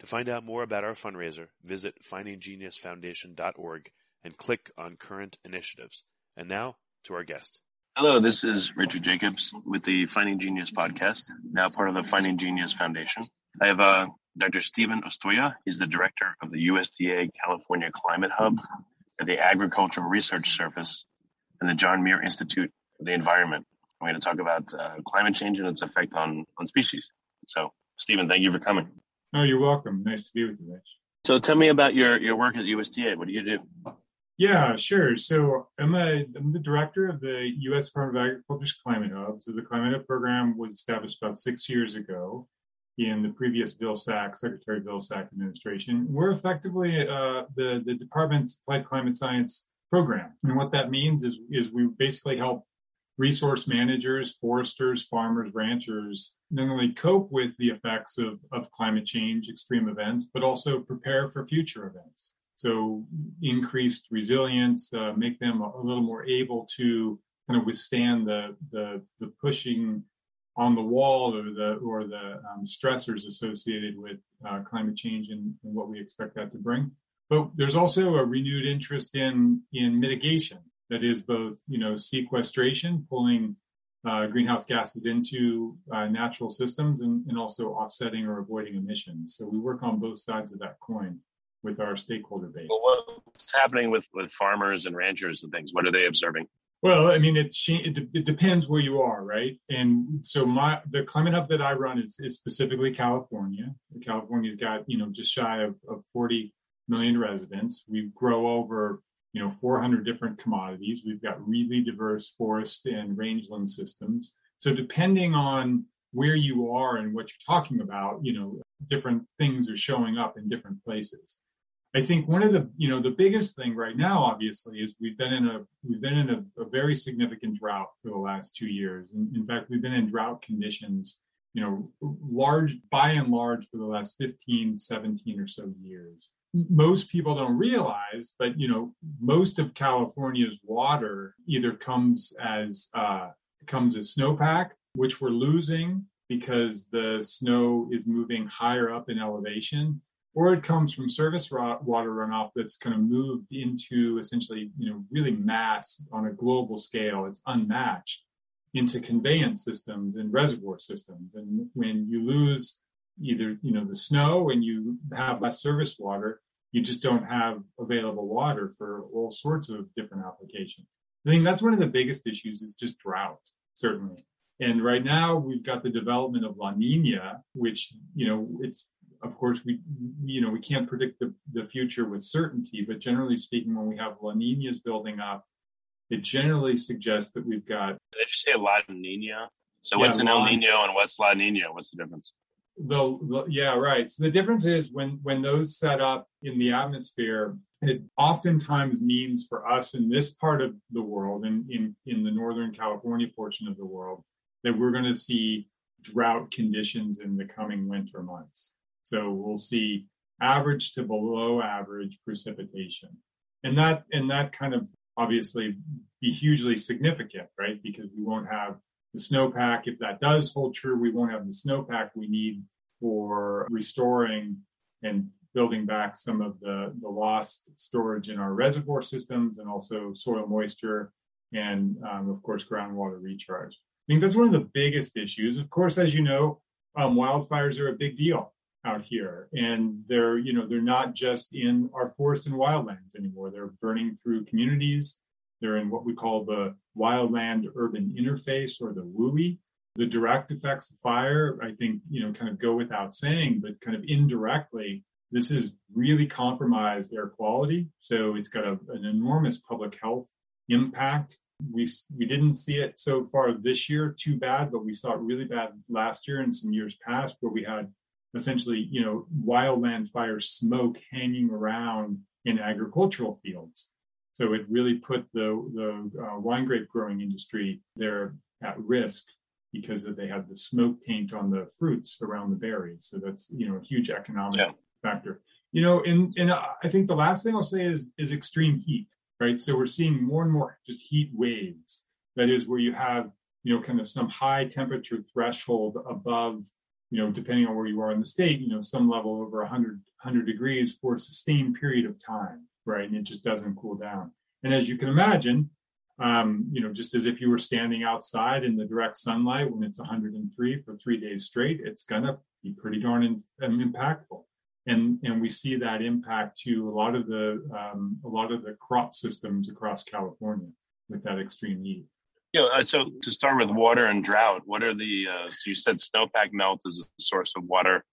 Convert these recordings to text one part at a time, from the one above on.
To find out more about our fundraiser, visit findinggeniusfoundation.org and click on current initiatives. And now to our guest. Hello, this is Richard Jacobs with the Finding Genius podcast, now part of the Finding Genius Foundation. I have uh, Dr. Steven Ostoja. He's the director of the USDA California Climate Hub at the Agricultural Research Service and the John Muir Institute for the Environment. We're going to talk about uh, climate change and its effect on, on species. So, Stephen, thank you for coming. Oh, you're welcome. Nice to be with you, Rich. So tell me about your, your work at USDA. What do you do? Yeah, sure. So I'm, a, I'm the director of the U.S. Department of Agriculture's Climate Hub. So the Climate Hub program was established about six years ago in the previous Vilsack, Secretary Vilsack administration. We're effectively uh, the, the department's applied climate science program. And what that means is, is we basically help resource managers, foresters, farmers, ranchers not only cope with the effects of, of climate change, extreme events, but also prepare for future events. So increased resilience, uh, make them a, little more able to kind of withstand the, the, the pushing on the wall or the or the um, stressors associated with uh, climate change and, and, what we expect that to bring. But there's also a renewed interest in in mitigation that is both, you know, sequestration, pulling uh, greenhouse gases into uh, natural systems, and, and, also offsetting or avoiding emissions. So we work on both sides of that coin with our stakeholder base. Well, what's happening with, with farmers and ranchers and things? What are they observing? Well, I mean, it, it, it depends where you are, right? And so my the climate hub that I run is, is specifically California. California's got you know just shy of, of 40 million residents. We grow over you know 400 different commodities. We've got really diverse forest and rangeland systems. So depending on where you are and what you're talking about, you know, different things are showing up in different places. I think one of the, you know, the biggest thing right now, obviously, is we've been in a we've been in a, a very significant drought for the last two years. In, in fact, we've been in drought conditions, you know, large by and large for the last 15, 17 or so years most people don't realize, but you know, most of California's water either comes as uh, comes as snowpack, which we're losing because the snow is moving higher up in elevation, or it comes from surface water runoff that's kind of moved into essentially, you know, really mass on a global scale. It's unmatched into conveyance systems and reservoir systems. And when you lose either, you know, the snow and you have less surface water, you just don't have available water for all sorts of different applications. I think that's one of the biggest issues is just drought, certainly. And right now we've got the development of La Nina, which, you know, it's, of course, we, you know, we can't predict the, the future with certainty, but generally speaking, when we have La Ninas building up, it generally suggests that we've got. Did you say La Nina? So what's yeah, an El Nino and what's La Nina? What's the difference? The, the, yeah, right. So the difference is when when those set up in the atmosphere, it oftentimes means for us in this part of the world, in in, in the northern California portion of the world, that we're going to see drought conditions in the coming winter months. So we'll see average to below average precipitation. And that and that kind of obviously be hugely significant, right? Because we won't have the snowpack. If that does hold true, we won't have the snowpack we need for restoring and building back some of the, the lost storage in our reservoir systems and also soil moisture and, um, of course, groundwater recharge. I think that's one of the biggest issues. Of course, as you know, um, wildfires are a big deal out here, and they're you know they're not just in our forests and wildlands anymore. They're burning through communities. They're in what we call the wildland urban interface or the WUI. The direct effects of fire, I think, you know, kind of go without saying, but kind of indirectly, this has really compromised air quality. So it's got a, an enormous public health impact we we didn't see it so far this year too bad, but we saw it really bad last year and some years past where we had essentially you know wildland fire smoke hanging around in agricultural fields. So it really put the the uh, wine grape growing industry there at risk because they had the smoke taint on the fruits around the berries. So that's you know a huge economic yeah. factor. You know, and and I think the last thing I'll say is is extreme heat right? So we're seeing more and more just heat waves. That is where you have, you know, kind of some high temperature threshold above, you know, depending on where you are in the state, you know, some level over 100, 100 degrees for a sustained period of time, right? And it just doesn't cool down. And as you can imagine, um, you know, just as if you were standing outside in the direct sunlight when it's 103 for three days straight, it's gonna be pretty darn in, um, impactful and and we see that impact to a lot of the um, a lot of the crop systems across California with that extreme heat. Yeah. Uh, so to start with water and drought, what are the? Uh, so you said snowpack melt is a source of water.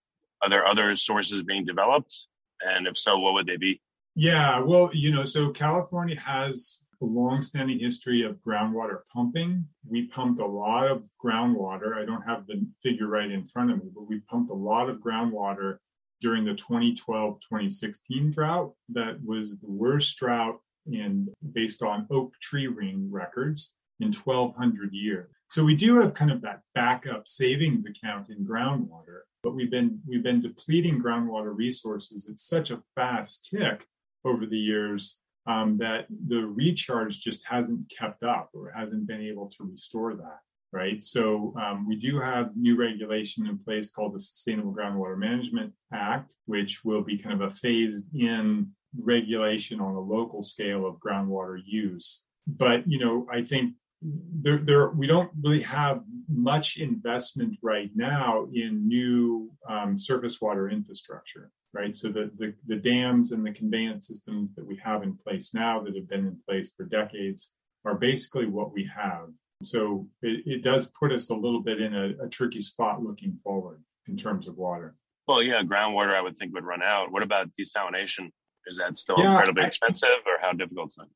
Are there other sources being developed? And if so, what would they be? Yeah. Well, you know, so California has a long-standing history of groundwater pumping. We pumped a lot of groundwater. I don't have the figure right in front of me, but we pumped a lot of groundwater during the 2012-2016 drought that was the worst drought in based on oak tree ring records in 1200 years. So we do have kind of that backup savings account in groundwater, but we've been we've been depleting groundwater resources at such a fast tick over the years um, that the recharge just hasn't kept up or hasn't been able to restore that right? So um, we do have new regulation in place called the Sustainable Groundwater Management Act, which will be kind of a phased in regulation on a local scale of groundwater use. But, you know, I think there, there, we don't really have much investment right now in new um, surface water infrastructure, right? So the, the, the dams and the conveyance systems that we have in place now that have been in place for decades are basically what we have. So it, it does put us a little bit in a, a, tricky spot looking forward in terms of water. Well, yeah, groundwater I would think would run out. What about desalination? Is that still yeah, incredibly I, expensive, or how difficult is it?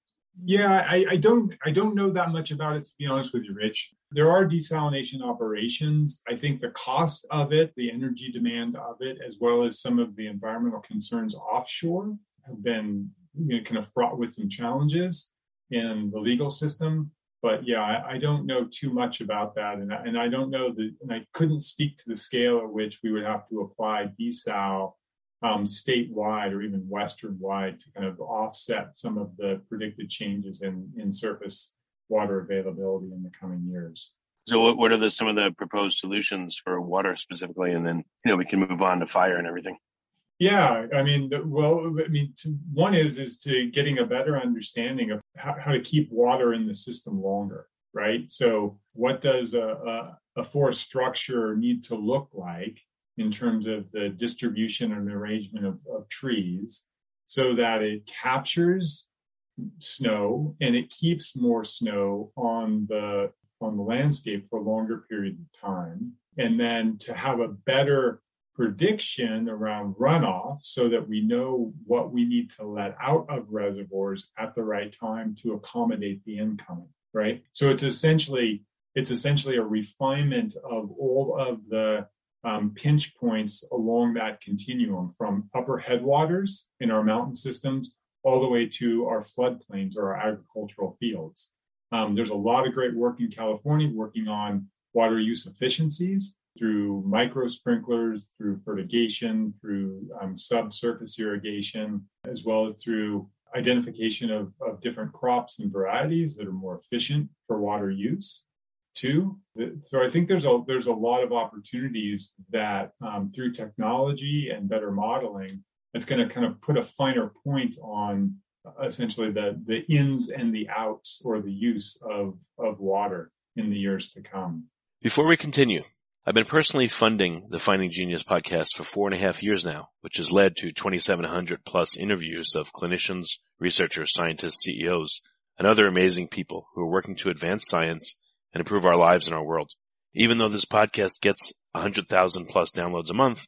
Yeah, I, I, don't I don't know that much about it to be honest with you, Rich. There are desalination operations. I think the cost of it, the energy demand of it, as well as some of the environmental concerns offshore have been you know, kind of fraught with some challenges in the legal system but yeah, I, I, don't know too much about that, and I, and I don't know that, and I couldn't speak to the scale at which we would have to apply desal um, statewide or even western wide to kind of offset some of the predicted changes in in surface water availability in the coming years. So, what, what are the, some of the proposed solutions for water specifically, and then you know we can move on to fire and everything. Yeah, I mean, well, I mean, to, one is is to getting a better understanding of how, how, to keep water in the system longer, right? So, what does a, a, a forest structure need to look like in terms of the distribution and arrangement of, of trees, so that it captures snow and it keeps more snow on the on the landscape for longer period of time, and then to have a better prediction around runoff so that we know what we need to let out of reservoirs at the right time to accommodate the incoming right? So it's essentially it's essentially a refinement of all of the um, pinch points along that continuum from upper headwaters in our mountain systems all the way to our floodplains or our agricultural fields. Um, there's a lot of great work in California working on water use efficiencies through micro sprinklers, through fertigation, through um, subsurface irrigation, as well as through identification of, of different crops and varieties that are more efficient for water use too. So I think there's a there's a lot of opportunities that um, through technology and better modeling, it's going to kind of put a finer point on essentially the the ins and the outs or the use of of water in the years to come. Before we continue, I've been personally funding the Finding Genius podcast for four and a half years now, which has led to 2,700 plus interviews of clinicians, researchers, scientists, CEOs, and other amazing people who are working to advance science and improve our lives and our world. Even though this podcast gets 100,000 plus downloads a month,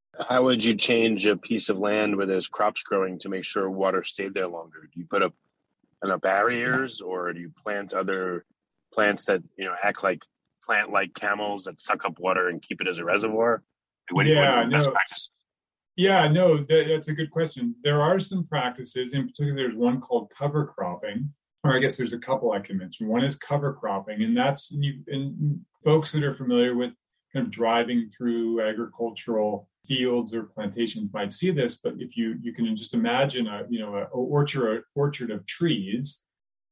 How would you change a piece of land where there's crops growing to make sure water stayed there longer? Do you put up know, barriers or do you plant other plants that, you know, act like plant like camels that suck up water and keep it as a reservoir? What, yeah, no. Yeah, no, that, that's a good question. There are some practices, in particular, there's one called cover cropping, or I guess there's a couple I can mention. One is cover cropping, and that's you, and folks that are familiar with kind of driving through agricultural fields or plantations might see this. But if you you can just imagine a you know a orchard orchard of trees,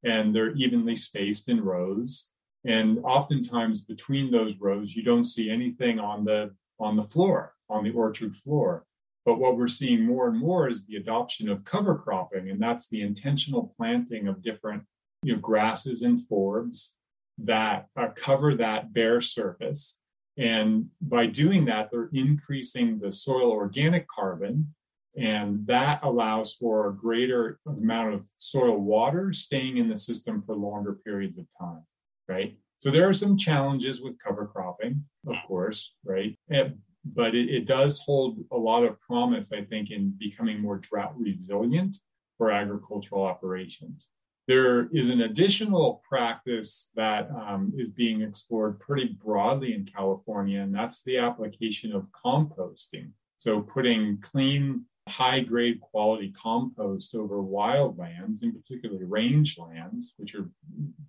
and they're evenly spaced in rows, and oftentimes between those rows you don't see anything on the on the floor, on the orchard floor. But what we're seeing more and more is the adoption of cover cropping, and that's the intentional planting of different you know, grasses and forbs that uh, cover that bare surface. And by doing that, they're increasing the soil organic carbon, and that allows for a greater amount of soil water staying in the system for longer periods of time, right? So there are some challenges with cover cropping, of course, right? And, but it, it, does hold a lot of promise, I think, in becoming more drought resilient for agricultural operations. There is an additional practice that um, is being explored pretty broadly in California, and that's the application of composting. So putting clean, high grade quality compost over wildlands, and particularly rangelands, which are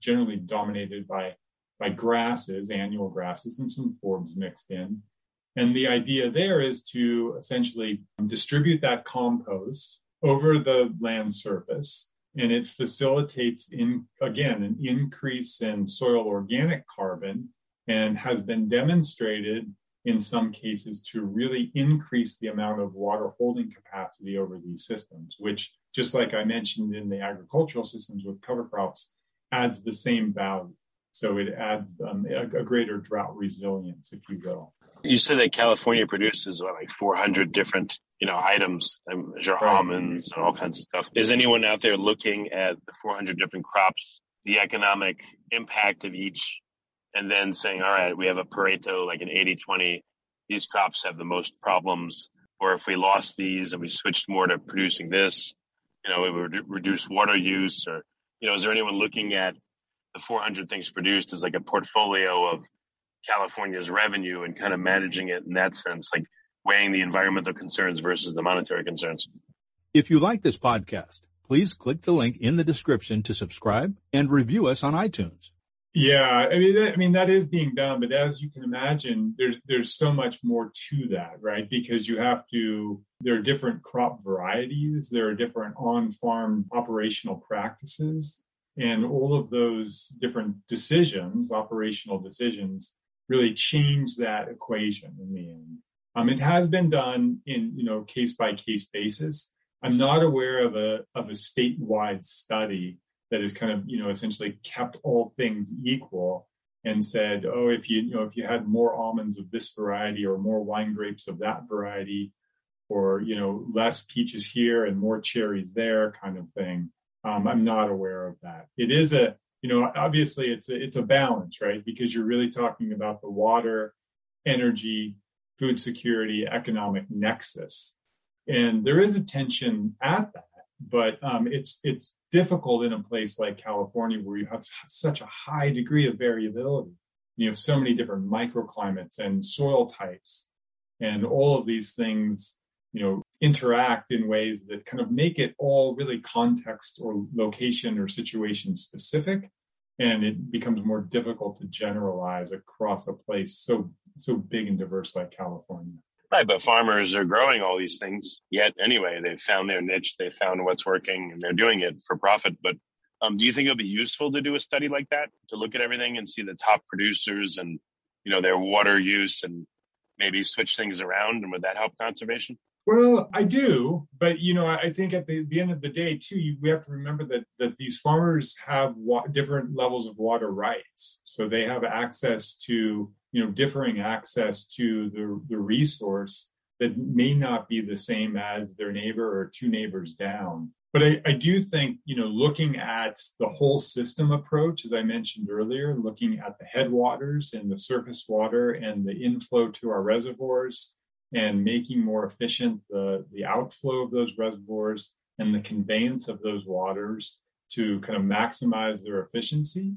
generally dominated by by grasses, annual grasses, and some forbs mixed in. And the idea there is to essentially distribute that compost over the land surface. And it facilitates, in again, an increase in soil organic carbon and has been demonstrated in some cases to really increase the amount of water holding capacity over these systems, which, just like I mentioned in the agricultural systems with cover crops, adds the same value. So it adds um, a, a, greater drought resilience, if you will. You said that California produces what, like 400 different, you know, items, um, I'm sure right. almonds and all kinds of stuff. Is anyone out there looking at the 400 different crops, the economic impact of each, and then saying, all right, we have a Pareto, like an 80 20, these crops have the most problems. Or if we lost these and we switched more to producing this, you know, it would reduce water use or, you know, is there anyone looking at the 400 things produced as like a portfolio of California's revenue and kind of managing it in that sense, like weighing the environmental concerns versus the monetary concerns. If you like this podcast, please click the link in the description to subscribe and review us on iTunes. Yeah, I mean, that, I mean that is being done, but as you can imagine, there's there's so much more to that, right? Because you have to. There are different crop varieties. There are different on-farm operational practices and all of those different decisions, operational decisions, really change that equation in the end. Um, it has been done in you know case by case basis. I'm not aware of a of a statewide study that has kind of you know essentially kept all things equal and said, oh, if you you know if you had more almonds of this variety or more wine grapes of that variety, or you know less peaches here and more cherries there kind of thing. Um, I'm not aware of that. It is a you know obviously it's a, it's a balance, right? Because you're really talking about the water, energy, food security, economic nexus, and there is a tension at that. But um, it's it's difficult in a place like California where you have such a high degree of variability. You have so many different microclimates and soil types, and all of these things you know, interact in ways that kind of make it all really context or location or situation specific. And it becomes more difficult to generalize across a place so so big and diverse like California. Right, but farmers are growing all these things. Yet anyway, they've found their niche, they found what's working, and they're doing it for profit. But um, do you think it would be useful to do a study like that to look at everything and see the top producers and you know their water use and maybe switch things around? And would that help conservation? Well, I do, but you know, I think at the, the end of the day, too, you, we have to remember that that these farmers have wa- different levels of water rights, so they have access to you know differing access to the the resource that may not be the same as their neighbor or two neighbors down. But I, I do think you know looking at the whole system approach, as I mentioned earlier, looking at the headwaters and the surface water and the inflow to our reservoirs and making more efficient the, the outflow of those reservoirs and the conveyance of those waters to kind of maximize their efficiency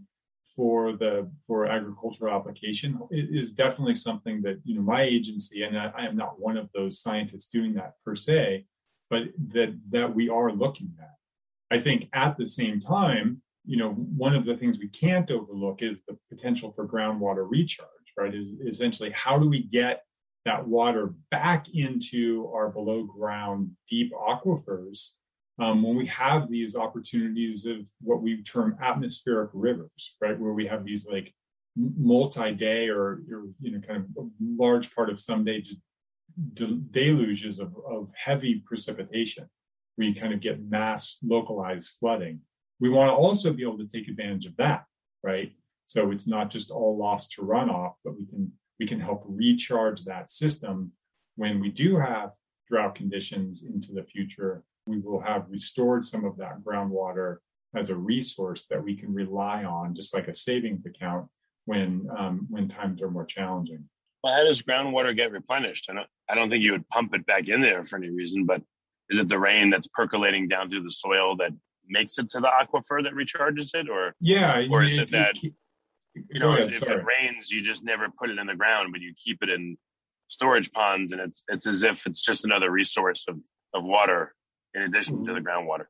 for the for agricultural application is definitely something that you know my agency and I, I, am not one of those scientists doing that per se but that that we are looking at. I think at the same time you know one of the things we can't overlook is the potential for groundwater recharge right? Is essentially how do we get that water back into our below ground deep aquifers um, when we have these opportunities of what we term atmospheric rivers, right, where we have these like multi-day or, or you know kind of large part of some day deluges of, of heavy precipitation, where you kind of get mass localized flooding. We want to also be able to take advantage of that, right? So it's not just all lost to runoff, but we can we can help recharge that system when we do have drought conditions into the future. We will have restored some of that groundwater as a resource that we can rely on, just like a savings account when um, when times are more challenging. Well, how does groundwater get replenished? I don't, I don't think you would pump it back in there for any reason, but is it the rain that's percolating down through the soil that makes it to the aquifer that recharges it, or yeah, or is it, it that you know, ahead, if sorry. it rains, you just never put it in the ground, but you keep it in storage ponds, and it's it's as if it's just another resource of of water in addition mm-hmm. to the groundwater.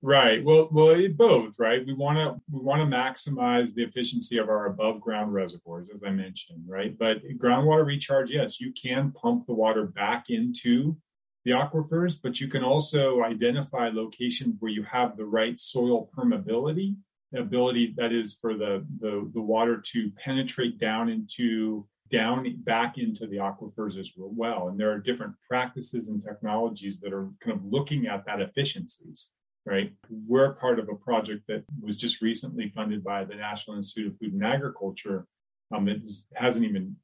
Right. Well, well, it both. Right. We want to we want to maximize the efficiency of our above ground reservoirs, as I mentioned. Right. But groundwater recharge, yes, you can pump the water back into the aquifers, but you can also identify locations where you have the right soil permeability ability that is for the, the, the water to penetrate down into down back into the aquifers as well. And there are different practices and technologies that are kind of looking at that efficiencies, right? We're part of a project that was just recently funded by the National Institute of Food and Agriculture um, that hasn't even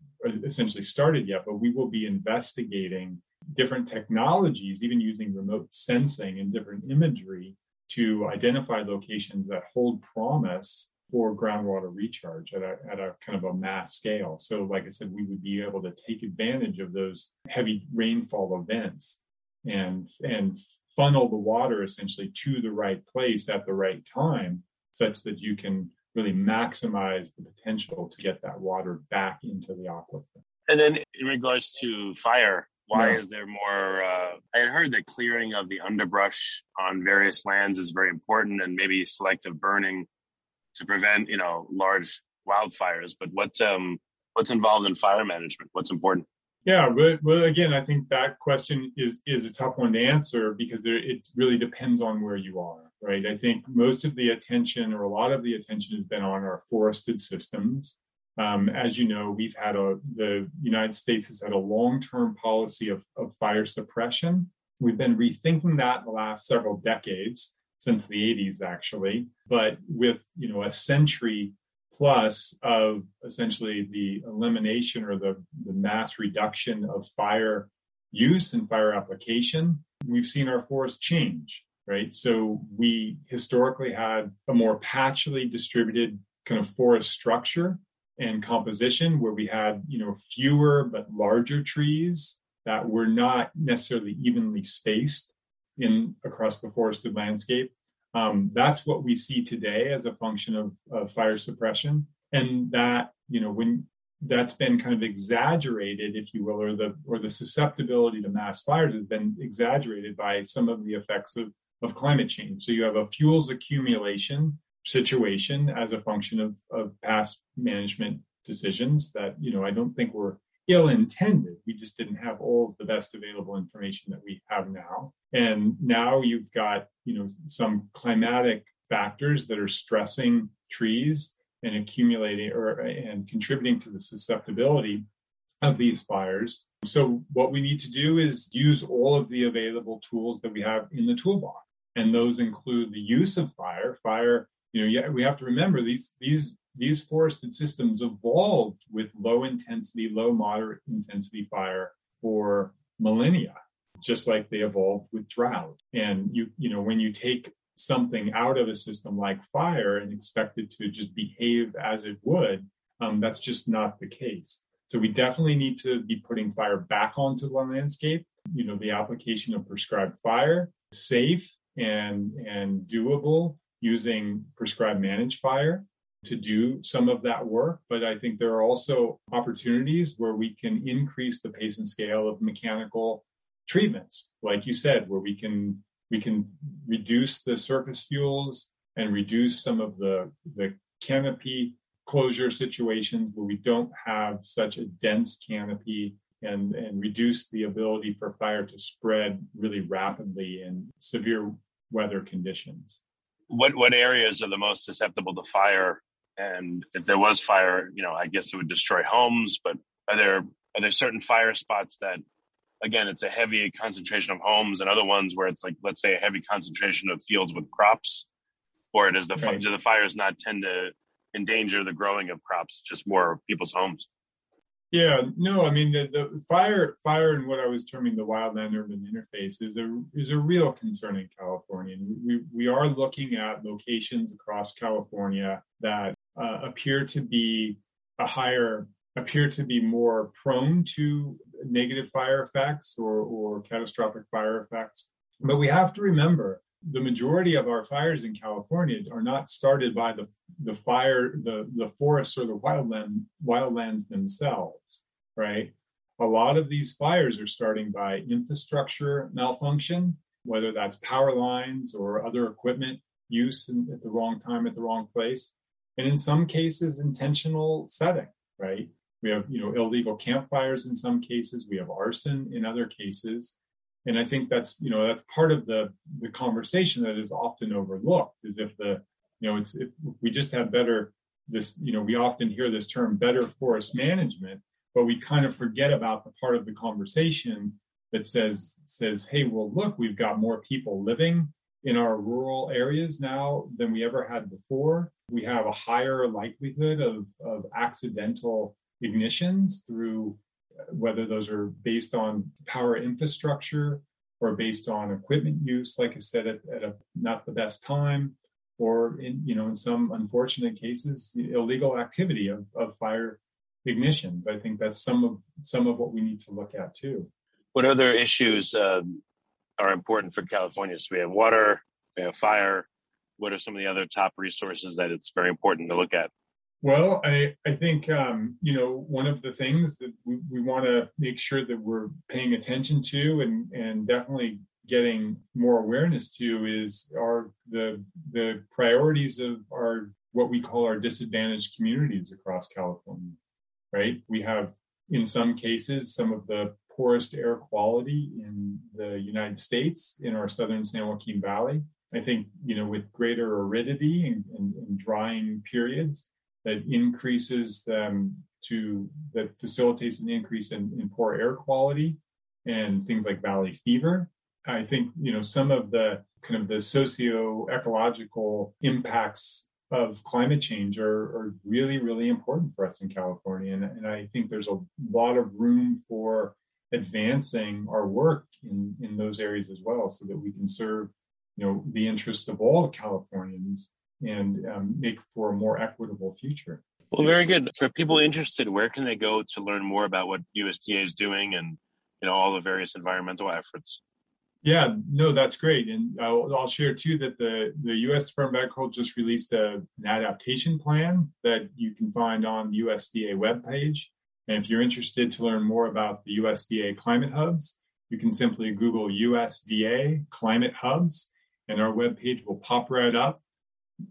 essentially started yet, but we will be investigating different technologies, even using remote sensing and different imagery to identify locations that hold promise for groundwater recharge at a, at a kind of a mass scale. So, like I said, we would be able to take advantage of those heavy rainfall events and and funnel the water essentially to the right place at the right time, such that you can really maximize the potential to get that water back into the aquifer. And then, in regards to fire, why no. is there more? Uh, I had heard that clearing of the underbrush on various lands is very important, and maybe selective burning to prevent, you know, large wildfires. But what's um what's involved in fire management? What's important? Yeah, but, well, again, I think that question is is a tough one to answer because there, it really depends on where you are, right? I think most of the attention, or a lot of the attention, has been on our forested systems, um, as you know, we've had a the United States has had a long-term policy of, of fire suppression. We've been rethinking that in the last several decades, since the 80s actually, but with you know a century plus of essentially the elimination or the, the mass reduction of fire use and fire application, we've seen our forest change, right? So we historically had a more patchily distributed kind of forest structure and composition where we had, you know, fewer but larger trees that were not necessarily evenly spaced in across the forested landscape. Um, that's what we see today as a function of, of fire suppression. And that, you know, when that's been kind of exaggerated, if you will, or the or the susceptibility to mass fires has been exaggerated by some of the effects of, of climate change. So you have a fuels accumulation situation as a function of, of past management decisions that, you know, I don't think were ill intended. We just didn't have all the best available information that we have now. And now you've got, you know, some climatic factors that are stressing trees and accumulating or and contributing to the susceptibility of these fires. So what we need to do is use all of the available tools that we have in the toolbox. And those include the use of fire. Fire, you know, yeah, we have to remember these these these forested systems evolved with low intensity, low moderate intensity fire for millennia, just like they evolved with drought. And you, you know, when you take something out of a system like fire and expect it to just behave as it would, um, that's just not the case. So we definitely need to be putting fire back onto the landscape. You know, the application of prescribed fire, safe and and doable using prescribed managed fire to do some of that work. But I think there are also opportunities where we can increase the pace and scale of mechanical treatments, like you said, where we can we can reduce the surface fuels and reduce some of the the canopy closure situations where we don't have such a dense canopy and, and reduce the ability for fire to spread really rapidly in severe weather conditions. What what areas are the most susceptible to fire and if there was fire, you know, I guess it would destroy homes. But are there are there certain fire spots that, again, it's a heavy concentration of homes, and other ones where it's like, let's say, a heavy concentration of fields with crops, or does the right. do the fires not tend to endanger the growing of crops, just more people's homes? Yeah, no, I mean the, the fire, fire, and what I was terming the wildland urban interface is a is a real concern in California. And we we are looking at locations across California that uh, appear to be a higher appear to be more prone to negative fire effects or, or catastrophic fire effects. But we have to remember the majority of our fires in California are not started by the, the fire, the, the forests or the wildland, wildlands themselves, right? A lot of these fires are starting by infrastructure malfunction, whether that's power lines or other equipment use in, at the wrong time at the wrong place and in some cases intentional setting right? We have you know illegal campfires in some cases. We have arson in other cases and i think that's you know that's part of the the conversation that is often overlooked is if the you know it's if we just have better this you know we often hear this term better forest management but we kind of forget about the part of the conversation that says says hey well look we've got more people living in our rural areas now than we ever had before. We have a higher likelihood of, of accidental ignitions through whether those are based on power infrastructure or based on equipment use, like I said, at, at a not the best time, or in you know in some unfortunate cases, illegal activity of, of fire ignitions. I think that's some of some of what we need to look at too. What other issues um, are important for California. So we have water, we have fire. What are some of the other top resources that it's very important to look at? Well, I, I think, um, you know, one of the things that we, we want to make sure that we're paying attention to and, and definitely getting more awareness to is our the the priorities of our what we call our disadvantaged communities across California, right? We have in some cases some of the poorest air quality in the United States in our southern San Joaquin Valley. I think, you know, with greater aridity and, and, and drying periods, that increases them to, that facilitates an increase in, in poor air quality and things like valley fever. I think, you know, some of the kind of the socio-ecological impacts of climate change are, are really, really important for us in California. And, and I think there's a lot of room for advancing our work in, in those areas as well so that we can serve you know the interest of all Californians and um, make for a more equitable future. Well, very good. For people interested, where can they go to learn more about what USDA is doing and you know all the various environmental efforts? Yeah, no, that's great, and I'll, I'll share too that the the U.S. Department of Agriculture just released a, an adaptation plan that you can find on the USDA webpage. And if you're interested to learn more about the USDA climate hubs, you can simply Google USDA climate hubs, and our webpage will pop right up.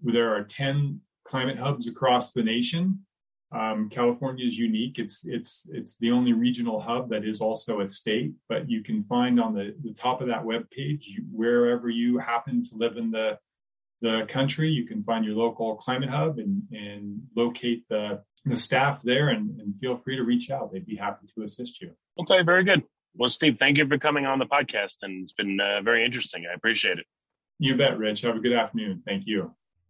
There are 10 climate hubs across the nation. Um, California is unique. It's it's it's the only regional hub that is also a state. But you can find on the, the top of that web page wherever you happen to live in the the country, you can find your local climate hub and, and locate the, the staff there and, and feel free to reach out. They'd be happy to assist you. Okay, very good. Well, Steve, thank you for coming on the podcast, and it's been uh, very interesting. I appreciate it. You bet, Rich. Have a good afternoon. Thank you.